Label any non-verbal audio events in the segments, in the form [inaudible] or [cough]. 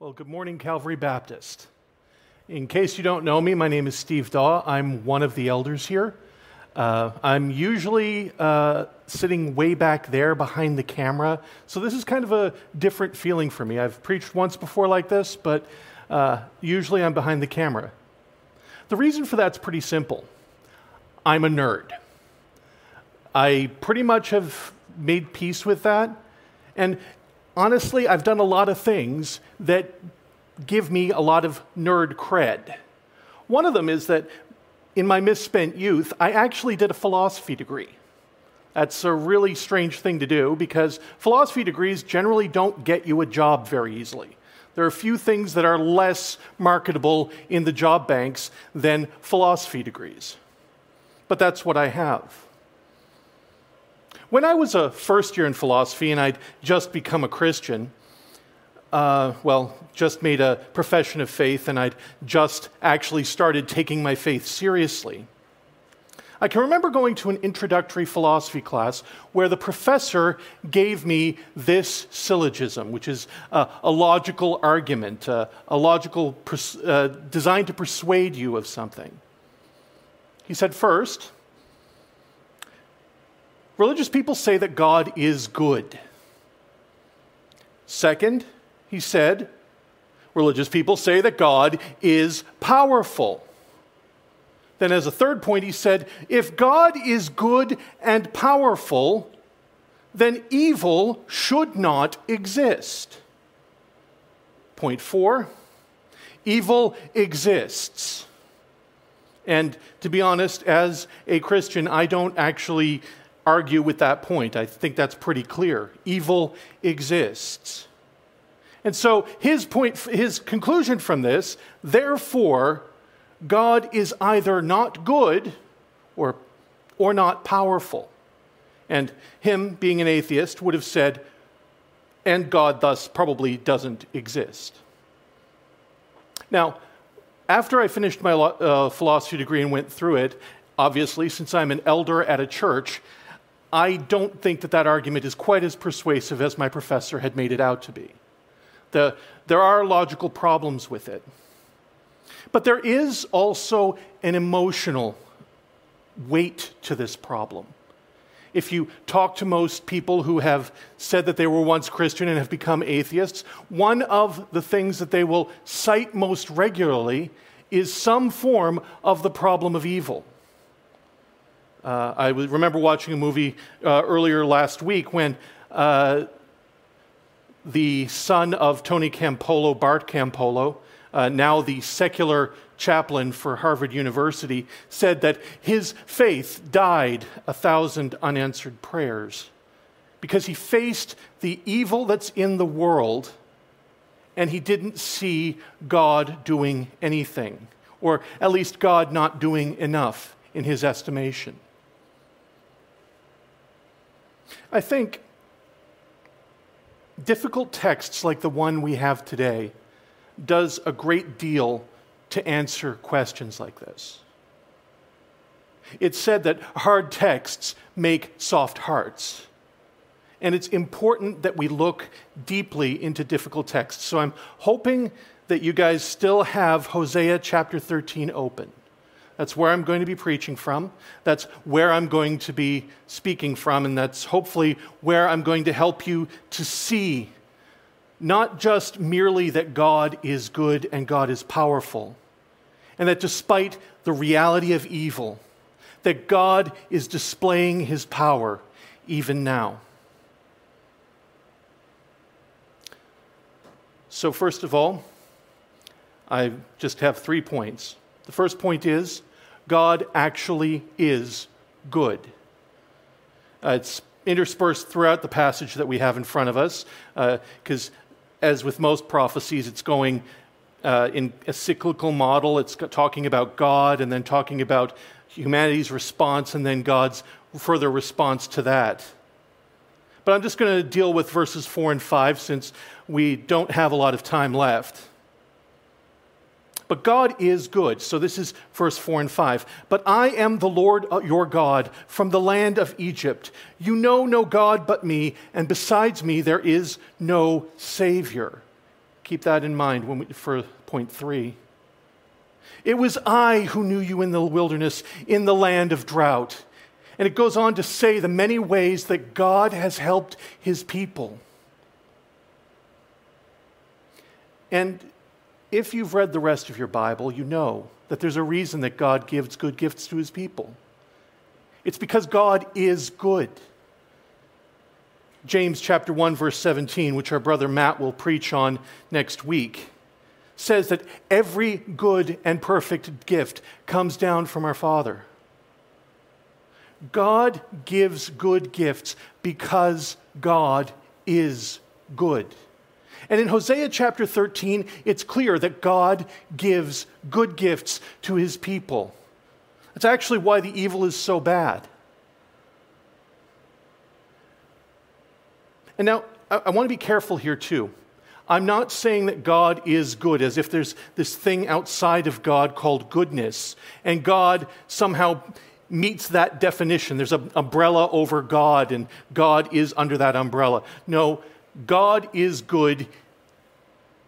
Well, good morning, Calvary Baptist. In case you don't know me, my name is Steve Daw. I'm one of the elders here. Uh, I'm usually uh, sitting way back there behind the camera, so this is kind of a different feeling for me. I've preached once before like this, but uh, usually I'm behind the camera. The reason for that's pretty simple I'm a nerd. I pretty much have made peace with that. And honestly, I've done a lot of things that give me a lot of nerd cred. One of them is that in my misspent youth, I actually did a philosophy degree. That's a really strange thing to do because philosophy degrees generally don't get you a job very easily. There are a few things that are less marketable in the job banks than philosophy degrees. But that's what I have. When I was a first year in philosophy and I'd just become a Christian, uh, well, just made a profession of faith and I'd just actually started taking my faith seriously. I can remember going to an introductory philosophy class where the professor gave me this syllogism, which is a, a logical argument, uh, a logical pers- uh, designed to persuade you of something. He said, first, Religious people say that God is good. Second, he said, religious people say that God is powerful. Then, as a third point, he said, if God is good and powerful, then evil should not exist. Point four, evil exists. And to be honest, as a Christian, I don't actually argue with that point. I think that's pretty clear. Evil exists. And so his point his conclusion from this, therefore God is either not good or or not powerful. And him being an atheist would have said and God thus probably doesn't exist. Now, after I finished my uh, philosophy degree and went through it, obviously, since I'm an elder at a church, I don't think that that argument is quite as persuasive as my professor had made it out to be. The, there are logical problems with it. But there is also an emotional weight to this problem. If you talk to most people who have said that they were once Christian and have become atheists, one of the things that they will cite most regularly is some form of the problem of evil. Uh, I remember watching a movie uh, earlier last week when uh, the son of Tony Campolo, Bart Campolo, uh, now the secular chaplain for Harvard University, said that his faith died a thousand unanswered prayers because he faced the evil that's in the world and he didn't see God doing anything, or at least God not doing enough in his estimation. I think difficult texts like the one we have today does a great deal to answer questions like this. It's said that hard texts make soft hearts. And it's important that we look deeply into difficult texts. So I'm hoping that you guys still have Hosea chapter 13 open. That's where I'm going to be preaching from. That's where I'm going to be speaking from. And that's hopefully where I'm going to help you to see not just merely that God is good and God is powerful, and that despite the reality of evil, that God is displaying his power even now. So, first of all, I just have three points. The first point is God actually is good. Uh, it's interspersed throughout the passage that we have in front of us, because uh, as with most prophecies, it's going uh, in a cyclical model. It's talking about God and then talking about humanity's response and then God's further response to that. But I'm just going to deal with verses 4 and 5 since we don't have a lot of time left. But God is good. So this is verse 4 and 5. But I am the Lord uh, your God from the land of Egypt. You know no God but me, and besides me there is no Savior. Keep that in mind we, for point three. It was I who knew you in the wilderness, in the land of drought. And it goes on to say the many ways that God has helped his people. And if you've read the rest of your Bible, you know that there's a reason that God gives good gifts to his people. It's because God is good. James chapter 1 verse 17, which our brother Matt will preach on next week, says that every good and perfect gift comes down from our Father. God gives good gifts because God is good. And in Hosea chapter 13, it's clear that God gives good gifts to his people. That's actually why the evil is so bad. And now, I, I want to be careful here too. I'm not saying that God is good as if there's this thing outside of God called goodness, and God somehow meets that definition. There's an umbrella over God, and God is under that umbrella. No, God is good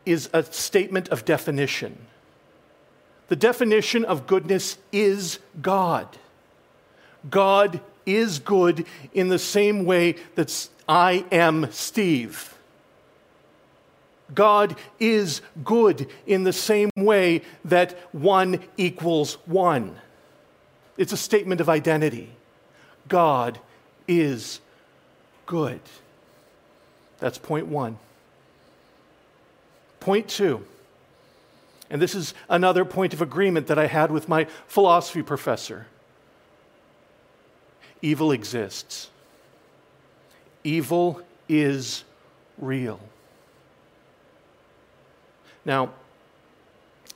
is a statement of definition. The definition of goodness is God. God is good in the same way that I am Steve. God is good in the same way that one equals one. It's a statement of identity. God is good. That's point one. Point two, and this is another point of agreement that I had with my philosophy professor evil exists, evil is real. Now,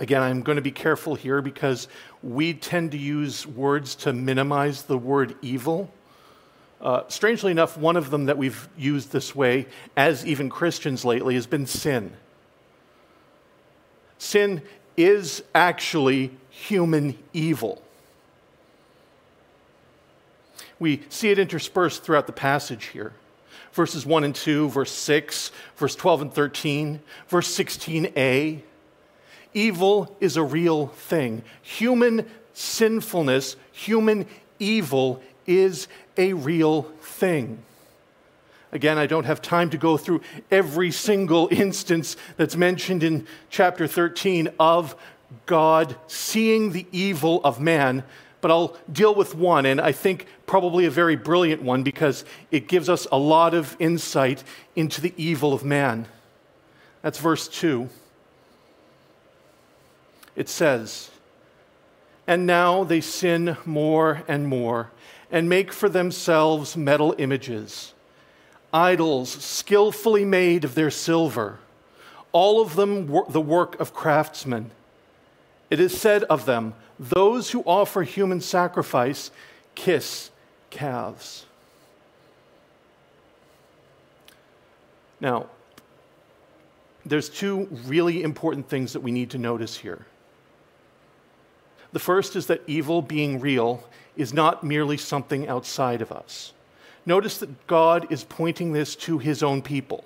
again, I'm going to be careful here because we tend to use words to minimize the word evil. Uh, strangely enough, one of them that we've used this way, as even Christians lately, has been sin. Sin is actually human evil. We see it interspersed throughout the passage here. Verses 1 and 2, verse 6, verse 12 and 13, verse 16a. Evil is a real thing. Human sinfulness, human evil is a real thing. Again, I don't have time to go through every single instance that's mentioned in chapter 13 of God seeing the evil of man, but I'll deal with one, and I think probably a very brilliant one because it gives us a lot of insight into the evil of man. That's verse 2 it says, And now they sin more and more and make for themselves metal images, idols skillfully made of their silver, all of them the work of craftsmen. It is said of them, Those who offer human sacrifice kiss calves. Now, there's two really important things that we need to notice here. The first is that evil, being real, is not merely something outside of us. Notice that God is pointing this to his own people.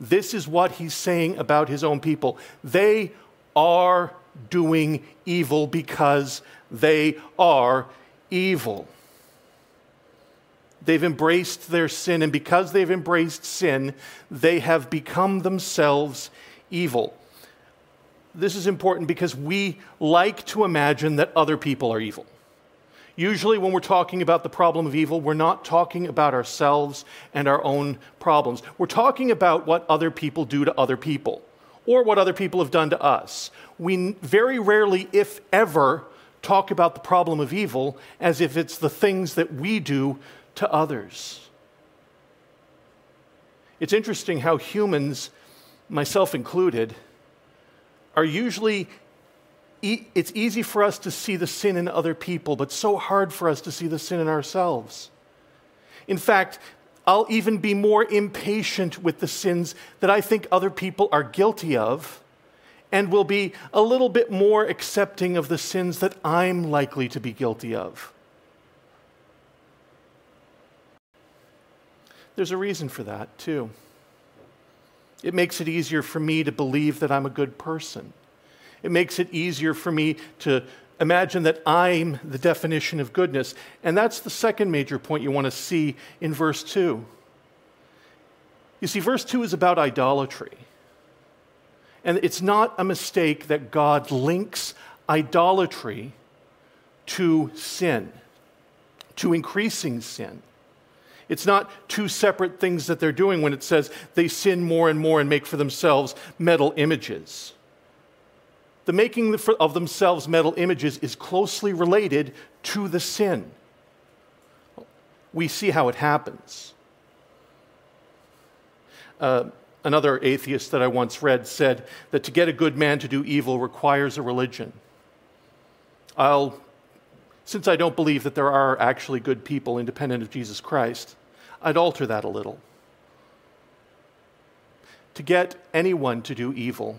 This is what he's saying about his own people. They are doing evil because they are evil. They've embraced their sin, and because they've embraced sin, they have become themselves evil this is important because we like to imagine that other people are evil. Usually, when we're talking about the problem of evil, we're not talking about ourselves and our own problems. We're talking about what other people do to other people or what other people have done to us. We very rarely, if ever, talk about the problem of evil as if it's the things that we do to others. It's interesting how humans, myself included, are usually, it's easy for us to see the sin in other people, but so hard for us to see the sin in ourselves. In fact, I'll even be more impatient with the sins that I think other people are guilty of, and will be a little bit more accepting of the sins that I'm likely to be guilty of. There's a reason for that, too. It makes it easier for me to believe that I'm a good person. It makes it easier for me to imagine that I'm the definition of goodness. And that's the second major point you want to see in verse 2. You see, verse 2 is about idolatry. And it's not a mistake that God links idolatry to sin, to increasing sin. It's not two separate things that they're doing when it says they sin more and more and make for themselves metal images. The making of themselves metal images is closely related to the sin. We see how it happens. Uh, another atheist that I once read said that to get a good man to do evil requires a religion. I'll, since I don't believe that there are actually good people independent of Jesus Christ, I'd alter that a little. To get anyone to do evil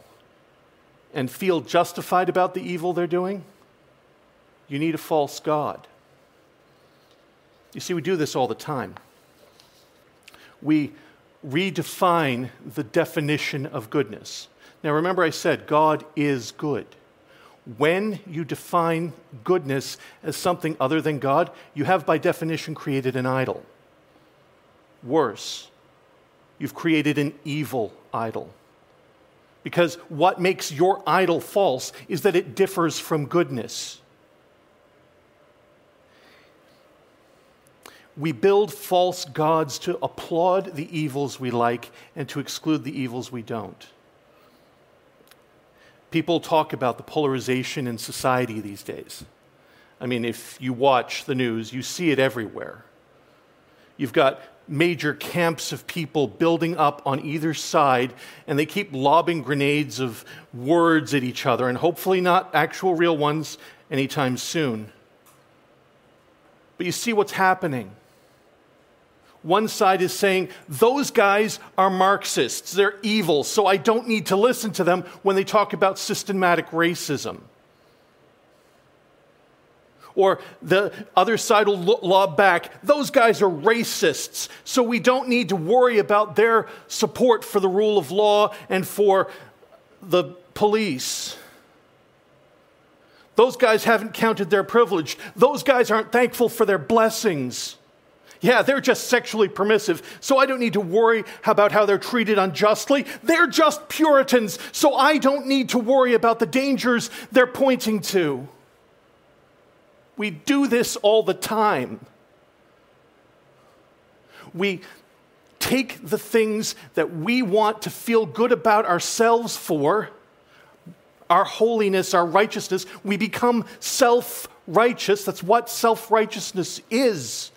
and feel justified about the evil they're doing, you need a false God. You see, we do this all the time. We redefine the definition of goodness. Now, remember, I said God is good. When you define goodness as something other than God, you have by definition created an idol. Worse, you've created an evil idol. Because what makes your idol false is that it differs from goodness. We build false gods to applaud the evils we like and to exclude the evils we don't. People talk about the polarization in society these days. I mean, if you watch the news, you see it everywhere. You've got major camps of people building up on either side, and they keep lobbing grenades of words at each other, and hopefully not actual real ones anytime soon. But you see what's happening. One side is saying, those guys are Marxists, they're evil, so I don't need to listen to them when they talk about systematic racism. Or the other side will lob back, those guys are racists, so we don't need to worry about their support for the rule of law and for the police. Those guys haven't counted their privilege. Those guys aren't thankful for their blessings. Yeah, they're just sexually permissive, so I don't need to worry about how they're treated unjustly. They're just Puritans, so I don't need to worry about the dangers they're pointing to. We do this all the time. We take the things that we want to feel good about ourselves for, our holiness, our righteousness, we become self righteous. That's what self righteousness is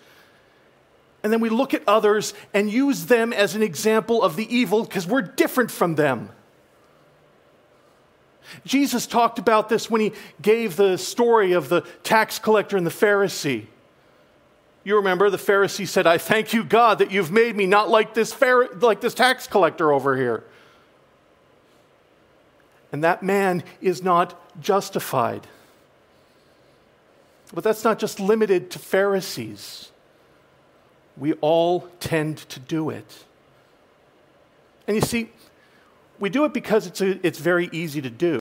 and then we look at others and use them as an example of the evil because we're different from them. Jesus talked about this when he gave the story of the tax collector and the Pharisee. You remember the Pharisee said, I thank you, God, that you've made me not like this, like this tax collector over here. And that man is not justified. But that's not just limited to Pharisees. We all tend to do it. And you see, we do it because it's, a, it's very easy to do.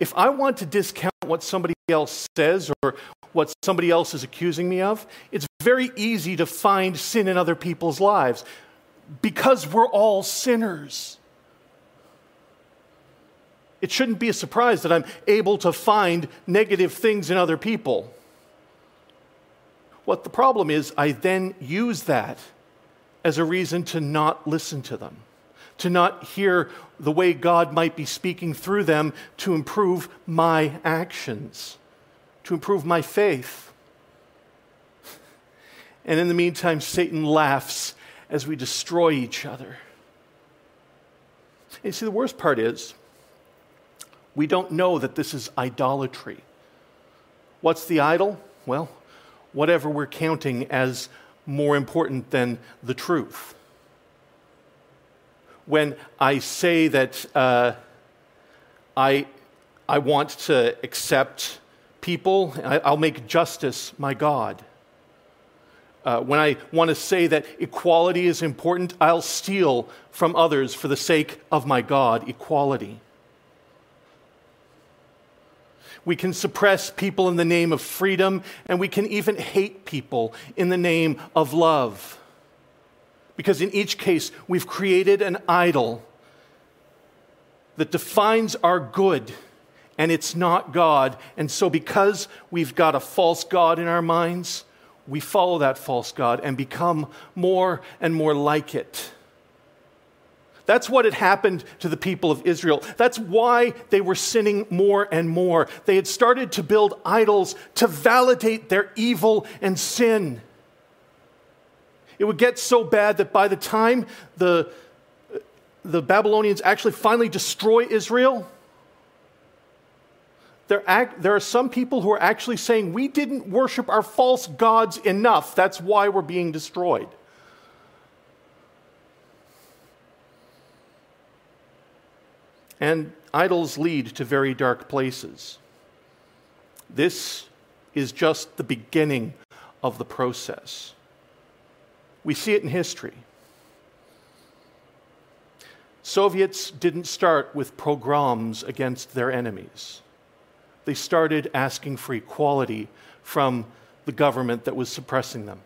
If I want to discount what somebody else says or what somebody else is accusing me of, it's very easy to find sin in other people's lives because we're all sinners. It shouldn't be a surprise that I'm able to find negative things in other people. What the problem is, I then use that as a reason to not listen to them, to not hear the way God might be speaking through them to improve my actions, to improve my faith. And in the meantime, Satan laughs as we destroy each other. You see, the worst part is, we don't know that this is idolatry. What's the idol? Well, whatever we're counting as more important than the truth. When I say that uh, I, I want to accept people, I, I'll make justice my God. Uh, when I want to say that equality is important, I'll steal from others for the sake of my God, equality. We can suppress people in the name of freedom, and we can even hate people in the name of love. Because in each case, we've created an idol that defines our good, and it's not God. And so, because we've got a false God in our minds, we follow that false God and become more and more like it. That's what had happened to the people of Israel. That's why they were sinning more and more. They had started to build idols to validate their evil and sin. It would get so bad that by the time the, the Babylonians actually finally destroy Israel, there, act, there are some people who are actually saying, We didn't worship our false gods enough. That's why we're being destroyed. And idols lead to very dark places. This is just the beginning of the process. We see it in history. Soviets didn't start with pogroms against their enemies they started asking for equality from the government that was suppressing them.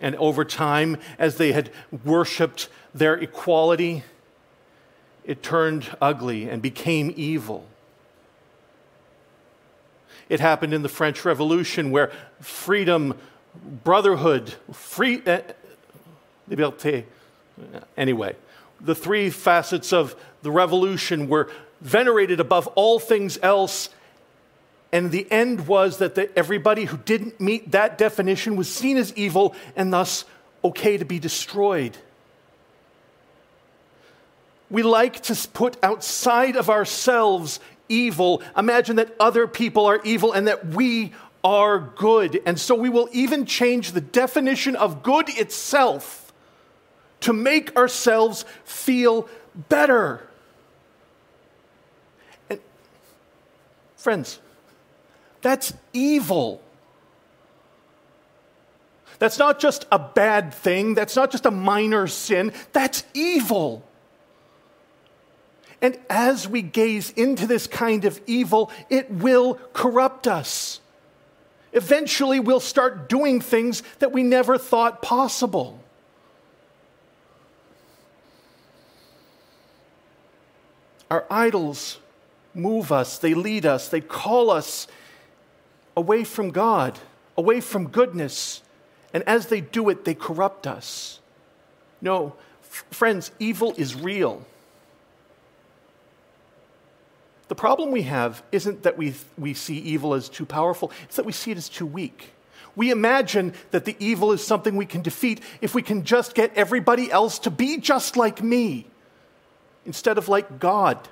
And over time, as they had worshiped their equality, it turned ugly and became evil. It happened in the French Revolution where freedom, brotherhood, free, uh, liberté, anyway, the three facets of the revolution were venerated above all things else. And the end was that the, everybody who didn't meet that definition was seen as evil and thus okay to be destroyed. We like to put outside of ourselves evil, imagine that other people are evil and that we are good. And so we will even change the definition of good itself to make ourselves feel better. Friends, that's evil. That's not just a bad thing. That's not just a minor sin. That's evil. And as we gaze into this kind of evil, it will corrupt us. Eventually, we'll start doing things that we never thought possible. Our idols move us, they lead us, they call us away from God, away from goodness. And as they do it, they corrupt us. No, f- friends, evil is real. The problem we have isn't that we, we see evil as too powerful, it's that we see it as too weak. We imagine that the evil is something we can defeat if we can just get everybody else to be just like me instead of like God.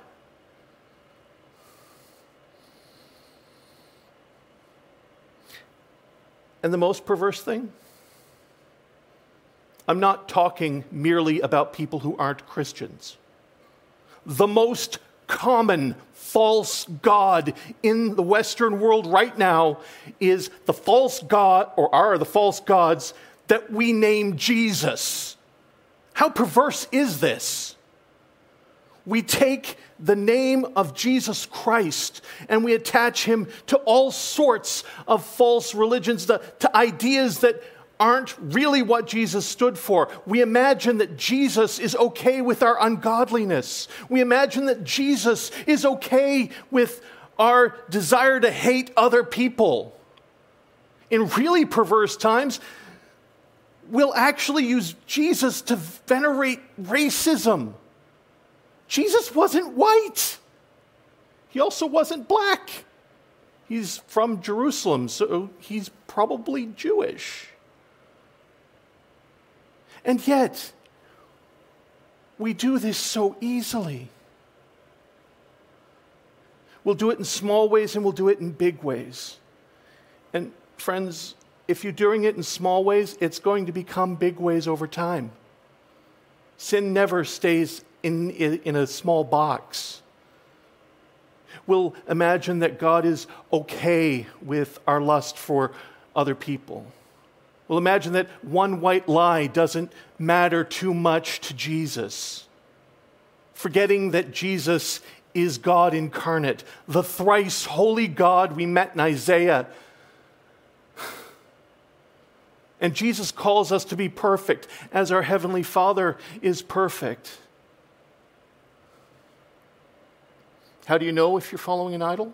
And the most perverse thing? I'm not talking merely about people who aren't Christians. The most common false God in the Western world right now is the false God, or are the false gods that we name Jesus. How perverse is this? We take the name of Jesus Christ and we attach him to all sorts of false religions, to, to ideas that aren't really what Jesus stood for. We imagine that Jesus is okay with our ungodliness. We imagine that Jesus is okay with our desire to hate other people. In really perverse times, we'll actually use Jesus to venerate racism Jesus wasn't white. He also wasn't black. He's from Jerusalem, so he's probably Jewish. And yet, we do this so easily. We'll do it in small ways and we'll do it in big ways. And friends, if you're doing it in small ways, it's going to become big ways over time. Sin never stays in, in a small box. We'll imagine that God is okay with our lust for other people. Well, imagine that one white lie doesn't matter too much to Jesus. Forgetting that Jesus is God incarnate, the thrice holy God we met in Isaiah. [sighs] And Jesus calls us to be perfect as our Heavenly Father is perfect. How do you know if you're following an idol?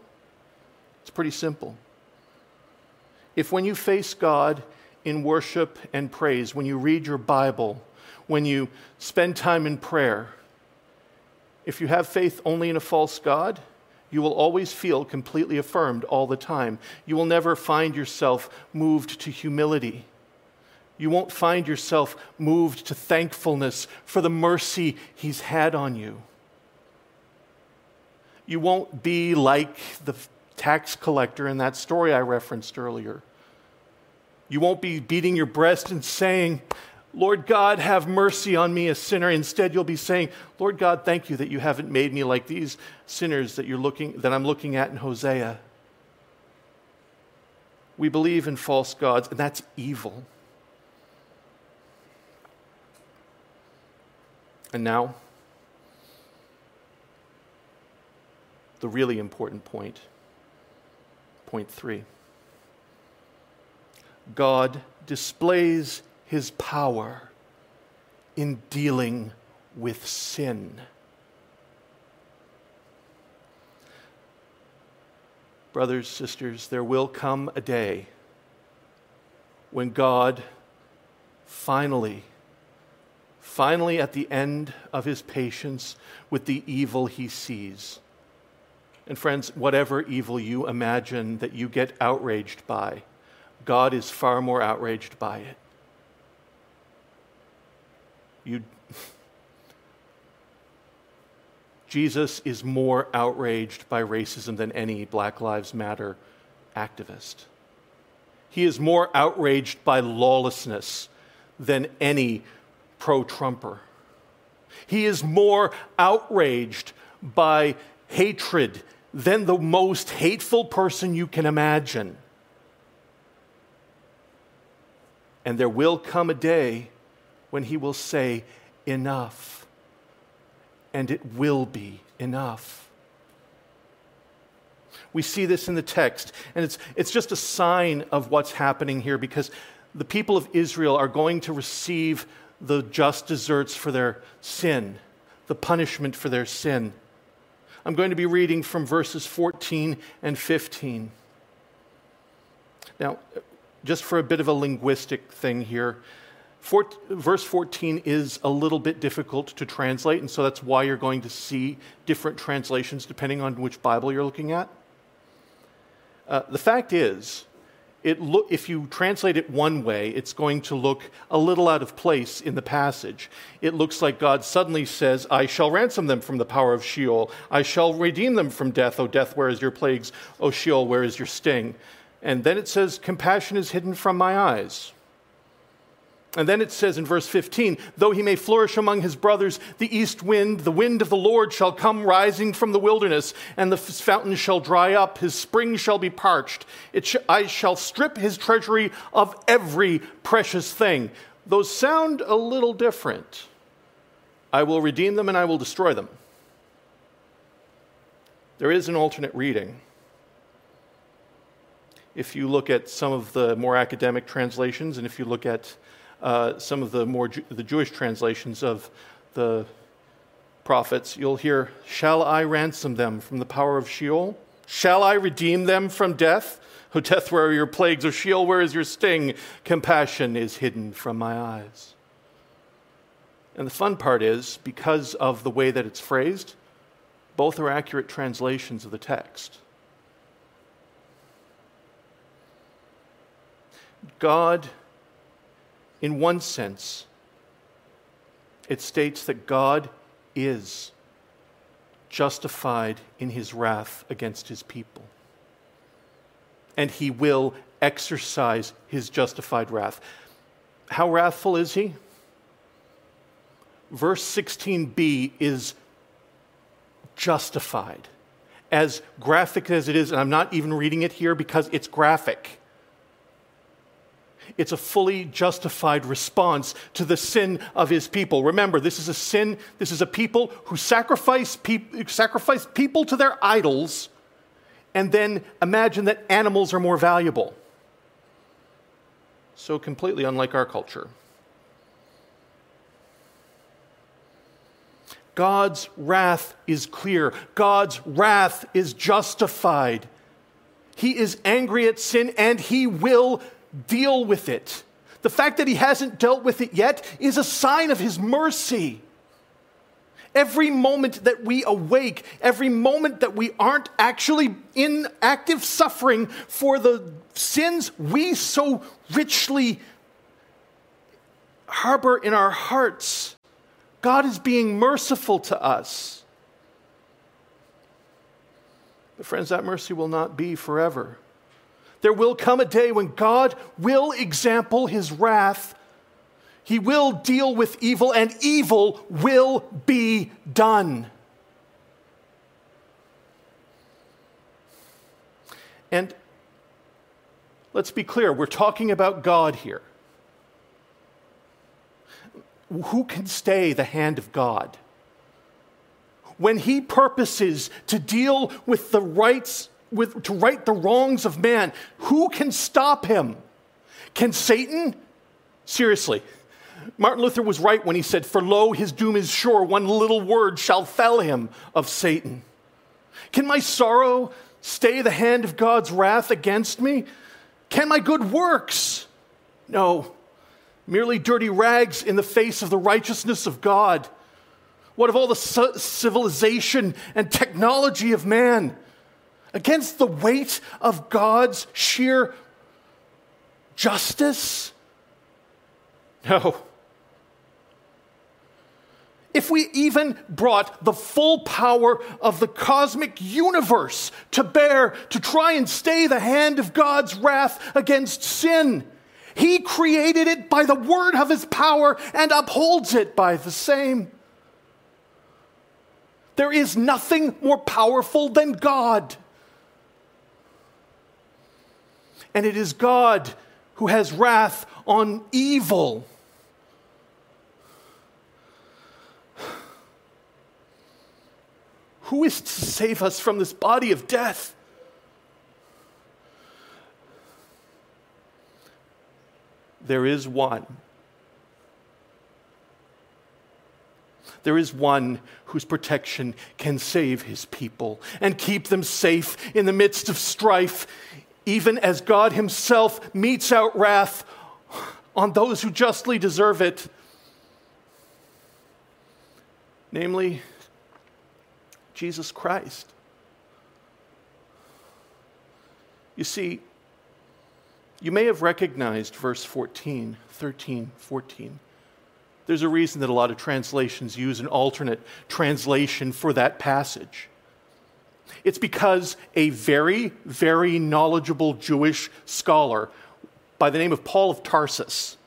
It's pretty simple. If when you face God in worship and praise, when you read your Bible, when you spend time in prayer, if you have faith only in a false God, you will always feel completely affirmed all the time. You will never find yourself moved to humility. You won't find yourself moved to thankfulness for the mercy He's had on you. You won't be like the tax collector in that story I referenced earlier. You won't be beating your breast and saying, Lord God, have mercy on me, a sinner. Instead, you'll be saying, Lord God, thank you that you haven't made me like these sinners that, you're looking, that I'm looking at in Hosea. We believe in false gods, and that's evil. And now, the really important point. Point three God displays his power in dealing with sin. Brothers, sisters, there will come a day when God finally, finally at the end of his patience with the evil he sees, and friends, whatever evil you imagine that you get outraged by, God is far more outraged by it. You, Jesus is more outraged by racism than any Black Lives Matter activist. He is more outraged by lawlessness than any pro Trumper. He is more outraged by hatred than the most hateful person you can imagine. And there will come a day when he will say, Enough. And it will be enough. We see this in the text, and it's, it's just a sign of what's happening here because the people of Israel are going to receive the just deserts for their sin, the punishment for their sin. I'm going to be reading from verses 14 and 15. Now, just for a bit of a linguistic thing here, verse 14 is a little bit difficult to translate, and so that's why you're going to see different translations depending on which Bible you're looking at. Uh, the fact is, if you translate it one way, it's going to look a little out of place in the passage. It looks like God suddenly says, I shall ransom them from the power of Sheol. I shall redeem them from death. O death, where is your plagues? O Sheol, where is your sting? And then it says, Compassion is hidden from my eyes. And then it says in verse 15, though he may flourish among his brothers, the east wind, the wind of the Lord shall come rising from the wilderness, and the fountain shall dry up, his spring shall be parched. Sh- I shall strip his treasury of every precious thing. Those sound a little different. I will redeem them and I will destroy them. There is an alternate reading. If you look at some of the more academic translations, and if you look at uh, some of the more Ju- the Jewish translations of the prophets, you'll hear, Shall I ransom them from the power of Sheol? Shall I redeem them from death? O death, where are your plagues? O Sheol, where is your sting? Compassion is hidden from my eyes. And the fun part is, because of the way that it's phrased, both are accurate translations of the text. God in one sense, it states that God is justified in his wrath against his people. And he will exercise his justified wrath. How wrathful is he? Verse 16b is justified. As graphic as it is, and I'm not even reading it here because it's graphic. It's a fully justified response to the sin of his people. Remember, this is a sin, this is a people who sacrifice, pe- sacrifice people to their idols and then imagine that animals are more valuable. So completely unlike our culture. God's wrath is clear. God's wrath is justified. He is angry at sin and he will deal with it. The fact that he hasn't dealt with it yet is a sign of his mercy. Every moment that we awake, every moment that we aren't actually in active suffering for the sins we so richly harbor in our hearts, God is being merciful to us. But, friends, that mercy will not be forever. There will come a day when God will example his wrath. He will deal with evil, and evil will be done. And let's be clear, we're talking about God here. Who can stay the hand of God? When he purposes to deal with the rights with, to right the wrongs of man. Who can stop him? Can Satan? Seriously. Martin Luther was right when he said, For lo, his doom is sure, one little word shall fell him of Satan. Can my sorrow stay the hand of God's wrath against me? Can my good works? No, merely dirty rags in the face of the righteousness of God. What of all the civilization and technology of man? Against the weight of God's sheer justice? No. If we even brought the full power of the cosmic universe to bear to try and stay the hand of God's wrath against sin, He created it by the word of His power and upholds it by the same. There is nothing more powerful than God. And it is God who has wrath on evil. Who is to save us from this body of death? There is one. There is one whose protection can save his people and keep them safe in the midst of strife, even as God Himself metes out wrath on those who justly deserve it. Namely, Jesus Christ. You see, you may have recognized verse 14, 13, 14. There's a reason that a lot of translations use an alternate translation for that passage. It's because a very, very knowledgeable Jewish scholar by the name of Paul of Tarsus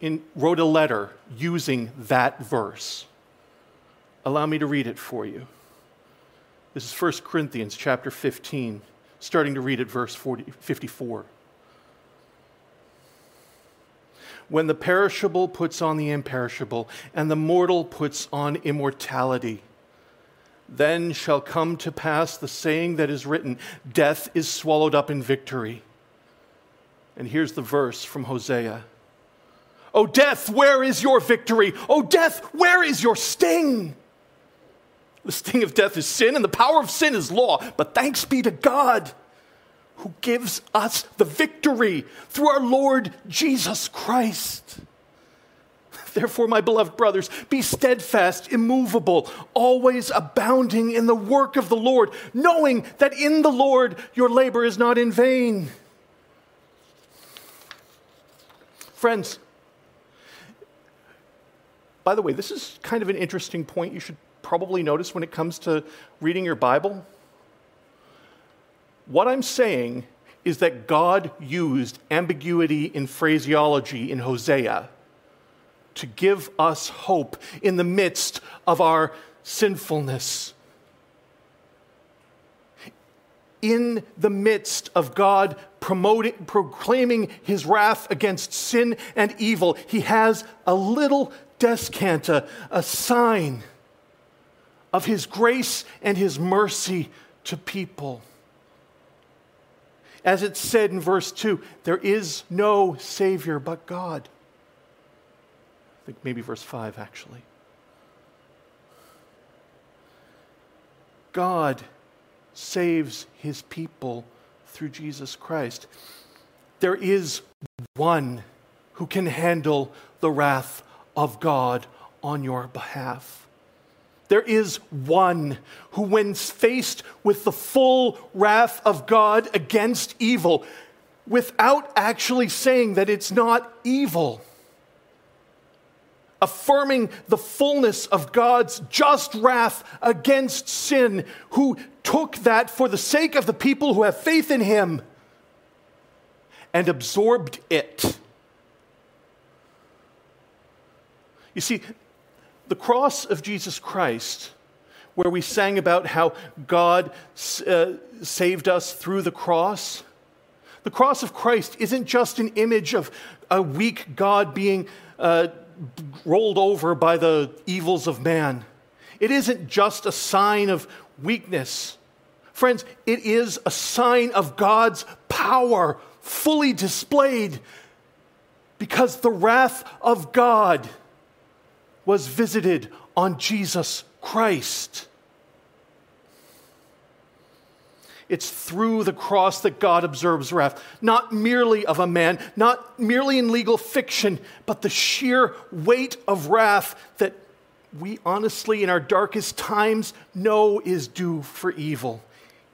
in, wrote a letter using that verse. Allow me to read it for you. This is 1 Corinthians chapter 15, starting to read at verse 40, 54. When the perishable puts on the imperishable, and the mortal puts on immortality, then shall come to pass the saying that is written Death is swallowed up in victory. And here's the verse from Hosea O death, where is your victory? O death, where is your sting? The sting of death is sin, and the power of sin is law. But thanks be to God who gives us the victory through our Lord Jesus Christ. Therefore, my beloved brothers, be steadfast, immovable, always abounding in the work of the Lord, knowing that in the Lord your labor is not in vain. Friends, by the way, this is kind of an interesting point you should probably notice when it comes to reading your Bible. What I'm saying is that God used ambiguity in phraseology in Hosea to give us hope in the midst of our sinfulness. in the midst of God promoting, proclaiming his wrath against sin and evil, he has a little descant, a sign of his grace and his mercy to people. As it said in verse 2, there is no Savior but God. I think maybe verse 5 actually. God saves his people through Jesus Christ. There is one who can handle the wrath of God on your behalf. There is one who, when faced with the full wrath of God against evil, without actually saying that it's not evil, affirming the fullness of God's just wrath against sin, who took that for the sake of the people who have faith in him and absorbed it. You see, the cross of Jesus Christ, where we sang about how God uh, saved us through the cross, the cross of Christ isn't just an image of a weak God being uh, rolled over by the evils of man. It isn't just a sign of weakness. Friends, it is a sign of God's power fully displayed because the wrath of God was visited on Jesus Christ. It's through the cross that God observes wrath, not merely of a man, not merely in legal fiction, but the sheer weight of wrath that we honestly, in our darkest times, know is due for evil,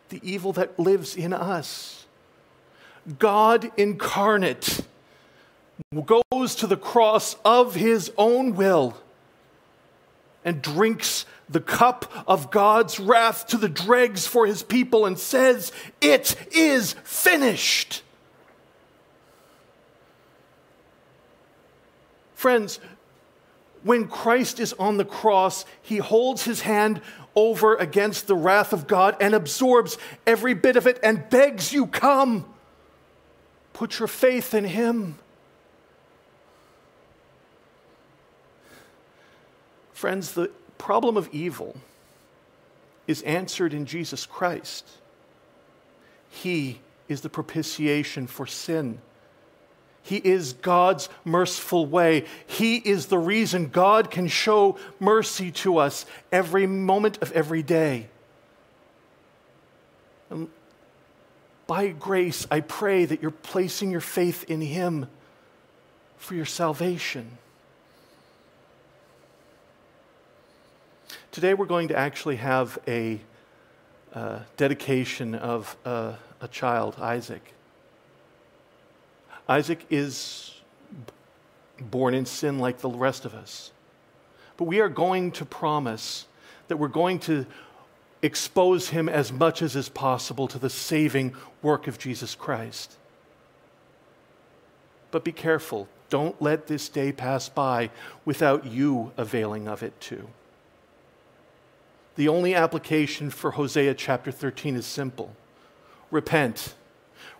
the evil that lives in us. God incarnate goes to the cross of his own will and drinks the cup of God's wrath to the dregs for his people and says, It is finished. Friends, when Christ is on the cross, he holds his hand over against the wrath of God and absorbs every bit of it and begs you, Come, put your faith in him. Friends, the problem of evil is answered in Jesus Christ. He is the propitiation for sin. He is God's merciful way. He is the reason God can show mercy to us every moment of every day. And by grace, I pray that you're placing your faith in Him for your salvation. Today we're going to actually have a uh, dedication of uh, a child, Isaac. Isaac is born in sin like the rest of us. But we are going to promise that we're going to expose him as much as is possible to the saving work of Jesus Christ. But be careful. Don't let this day pass by without you availing of it too. The only application for Hosea chapter 13 is simple repent.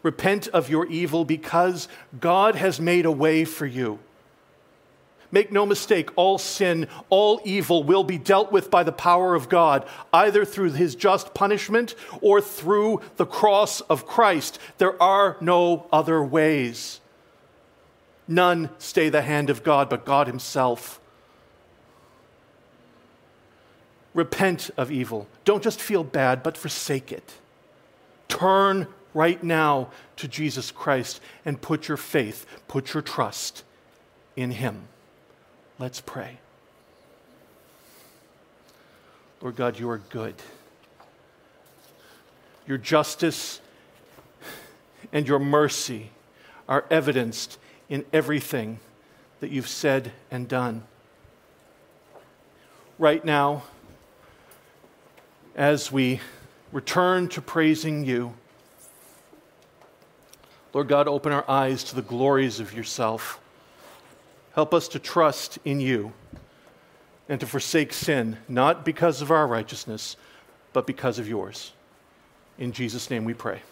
Repent of your evil because God has made a way for you. Make no mistake, all sin, all evil will be dealt with by the power of God, either through his just punishment or through the cross of Christ. There are no other ways. None stay the hand of God but God himself. Repent of evil. Don't just feel bad, but forsake it. Turn right now to Jesus Christ and put your faith, put your trust in Him. Let's pray. Lord God, you are good. Your justice and your mercy are evidenced in everything that you've said and done. Right now, as we return to praising you. Lord God, open our eyes to the glories of yourself. Help us to trust in you and to forsake sin, not because of our righteousness, but because of yours. In Jesus' name we pray.